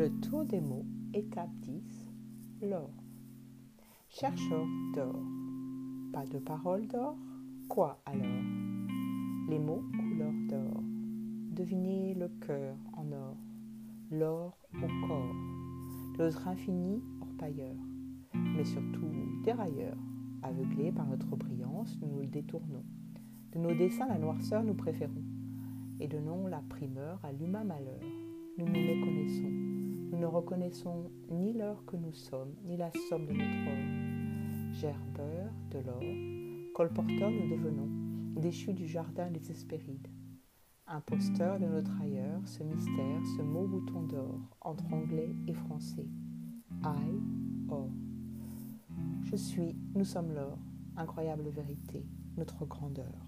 Le tour des mots, étape 10, l'or. Chercheur d'or. Pas de parole d'or Quoi alors? Les mots couleur d'or. Devinez le cœur en or, l'or au corps, l'autre infini orpailleur, mais surtout dérailleur. Aveuglés par notre brillance, nous nous le détournons. De nos dessins, la noirceur nous préférons, et donnons la primeur à l'humain malheur. Nous nous méconnaissons. Reconnaissons ni l'heure que nous sommes, ni la somme de notre or. Gerbeur de l'or, colporteur nous devenons, déchus du jardin des Hespérides. Imposteur de notre ailleurs, ce mystère, ce mot bouton d'or, entre anglais et français. I, or. Je suis, nous sommes l'or, incroyable vérité, notre grandeur.